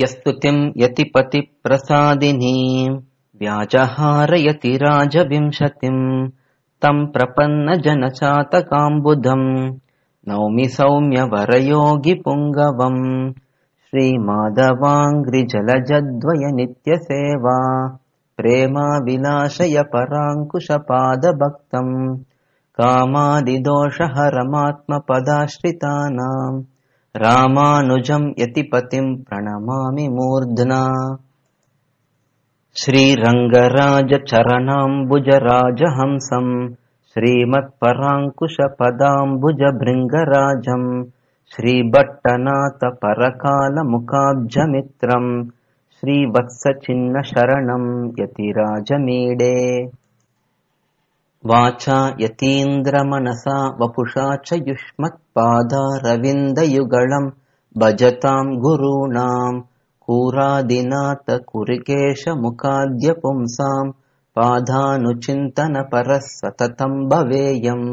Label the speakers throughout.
Speaker 1: यस्तुतिम् व्याजहारयति राजविंशतिम् तम् प्रपन्नजनचातकाम्बुधम् नौमि सौम्यवरयोगिपुङ्गवम् श्रीमाधवाङ्घ्रिजलजद्वयनित्यसेवा। प्रेमाविलाशय पराङ्कुशपादभक्तम् कामादिदोषहरमात्मपदाश्रितानाम् रामानुजम् यतिपतिम् प्रणमामि मूर्ध्ना। श्रीरङ्गराजचरणाम्बुजराजहंसम् श्रीमत्पराङ्कुशपदाम्बुजभृङ्गराजम् श्रीभट्टनाथपरकालमुखाब्जमित्रम् श्रीवत्सचिह्नशरणम् यतिराजमीडे वाचा यतीन्द्रमनसा वपुषा च युष्मत्पादारविन्दयुगळम् भजताम् गुरूणाम् कूरादिनाथकुरिकेशमुखाद्य पुंसाम् पादानुचिन्तनपरः सततम् भवेयम्।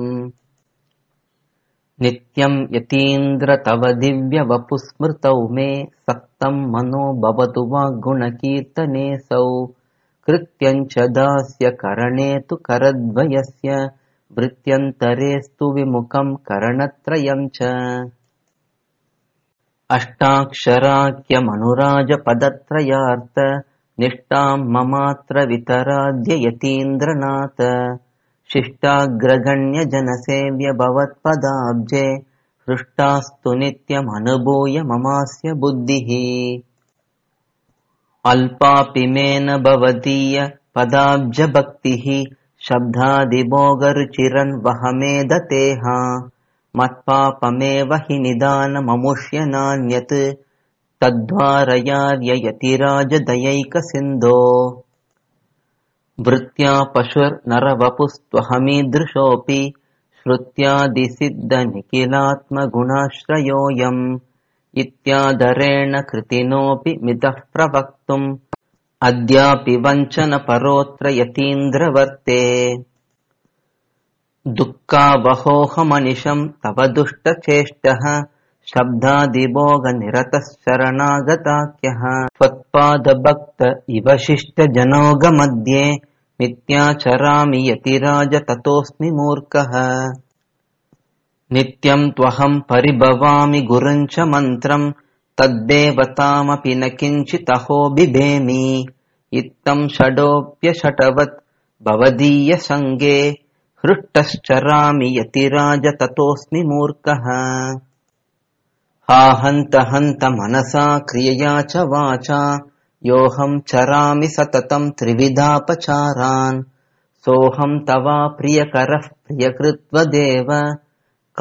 Speaker 1: नित्यम् यतीन्द्र तव दिव्यवपुस्मृतौ मे सक्तम् मनो भवतु वाग्गुणकीर्तनेऽसौ कृत्यम् च दास्य करणे तु करद्वयस्य वृत्यन्तरेऽस्तु विमुखम् करणत्रयम् च। अष्टाक्षराख्यमनुराजपदत्रयार्थ निष्ठाम् शिष्टाग्रगण्यजनसेव्य भवत्पदाब्जे हृष्टास्तु नित्यमनुभूय ममास्य बुद्धिः अल्पापि मेन भवदीय पदाब्जभक्तिः शब्दादिभोगरुचिरन् वहमेदतेहा। मत्पापमेव हि निदानममुष्य नान्यत् तद्वारयार्ययतिराजदयैकसिन्धो वृत्त्या पशुर्नरवपुस्त्वहमीदृशोऽपि श्रुत्यादिसिद्धनिखिलात्मगुणाश्रयोऽयम् इत्यादरेण कृतिनोऽपि मितः प्रवक्तुम्। अद्यापि वञ्चनपरोऽत्र यतीन्द्रवर्ते दुःखावहोहमनिशम् तव दुष्टचेष्टः। शब्दादिभोगनिरतः शरणागताख्यः त्वत्पादभक्त इव शिष्टजनोगमध्ये। मिथ्याचरामि यतिराज ततोऽस्मि मूर्खः नित्यम् त्वहम् परिभवामि गुरुम् च मन्त्रम् तद्देवतामपि न किञ्चिदहो बिभेमि। इत्थम् षडोऽप्यषटवत् भवदीयसङ्गे हृष्टश्चरामि यतिराज ततोऽस्मि मूर्खः। हा हन्त हन्त मनसा क्रियया च वाचा योऽहम् चरामि सततम् त्रिविधापचारान्। सोऽहम् तवा प्रियकरः प्रियकृत्वदेव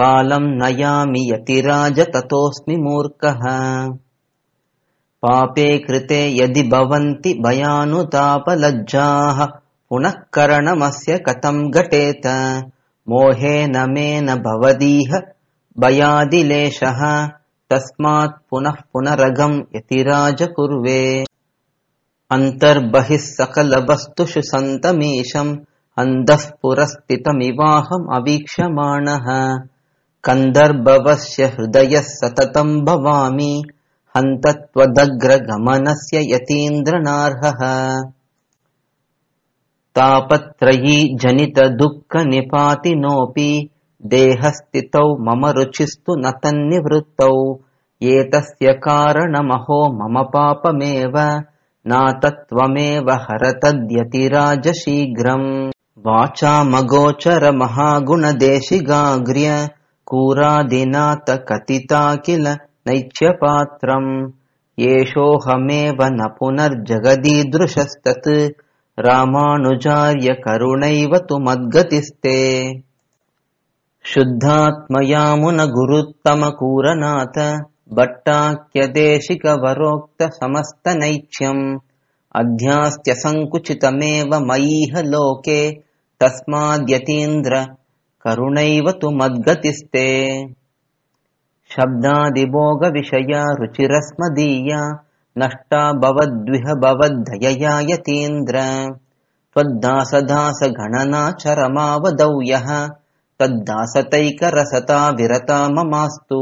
Speaker 1: कालम् नयामि यतिराज ततोऽस्मि मूर्खः। पापे कृते यदि भवन्ति भयानुतापलज्जाः पुनः करणमस्य कथम् घटेत? मोहेन मेन भवदीह भयादिलेशः तस्मात् पुनः पुनरगम् यतिराज कुर्वे अन्तर्बहिः सकलवस्तुषु सन्तमीशम् अन्धः पुरस्थितमिवाहम् अवीक्ष्यमाणः कन्दर्भवस्य हृदयः सततम् भवामि। हन्त त्वदग्रगमनस्य यतीन्द्रनार्हः। तापत्रयी जनितदुःखनिपातिनोऽपि देहस्थितौ मम रुचिस्तु न तन्निवृत्तौ। एतस्य कारणमहो मम पापमेव। नातत्वमेव हरतद्यतिराज शीघ्रम् वाचामगोचरमहागुणदेशिगाग्र्य कूरादिनाथ कथिता किल नैच्छपात्रम् एषोऽहमेव न पुनर्जगदीदृशस्तत्। रामानुजार्य करुणैव तु मद्गतिस्ते। शुद्धात्मयामुनगुरुत्तमकूरनाथ भट्टाख्यदेशिकवरोक्तसमस्तनैच्छ्यम् अध्यास्त्यसङ्कुचितमेव मयीह लोके तस्माद्यतीन्द्र करुणैव तु मद्गतिस्ते शब्दादिभोगविषया रुचिरस्मदीया नष्टा भवद्विह भवद्धयया यतीन्द्र त्वद्दासदासगणनाचरमावदौ यः तद्दासतैकरसता विरता ममास्तु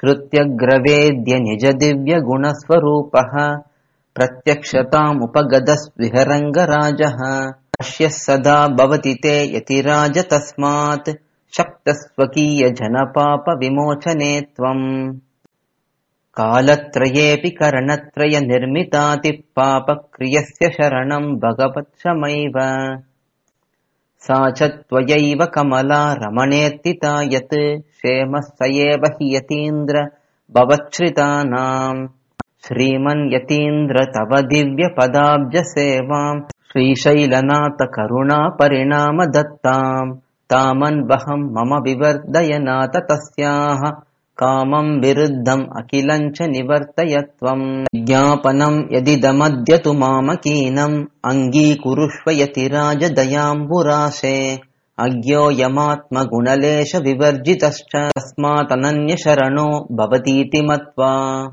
Speaker 1: श्रुत्यग्रवेद्य निजदिव्यगुणस्वरूपः प्रत्यक्षतामुपगदस्विहरङ्गराजः पश्यः सदा भवति ते यतिराज तस्मात् शक्तस्वकीयजनपापविमोचने त्वम्। कालत्रयेऽपि करणत्रयनिर्मितातिः पापक्रियस्य शरणम् भगवत्शमैव सा च त्वयैव कमला रमणेऽर्तिता यत् क्षेमः स एव हि यतीन्द्र भवच्छ्रितानाम्। श्रीमन्यतीन्द्र तव दिव्यपदाब्जसेवाम् श्रीशैलनाथ करुणापरिणाम दत्ताम्। तामन्वहम् मम विवर्धय नाथ तस्याः। कामम् विरुद्धम् अखिलम् च निवर्तय त्वम्। ज्ञापनम् यदिदमद्य तु मामकीनम्। अङ्गीकुरुष्व यतिराजदयाम्बुराशे अज्ञोऽयमात्मगुणलेश विवर्जितश्च। तस्मादनन्यशरणो भवतीति मत्वा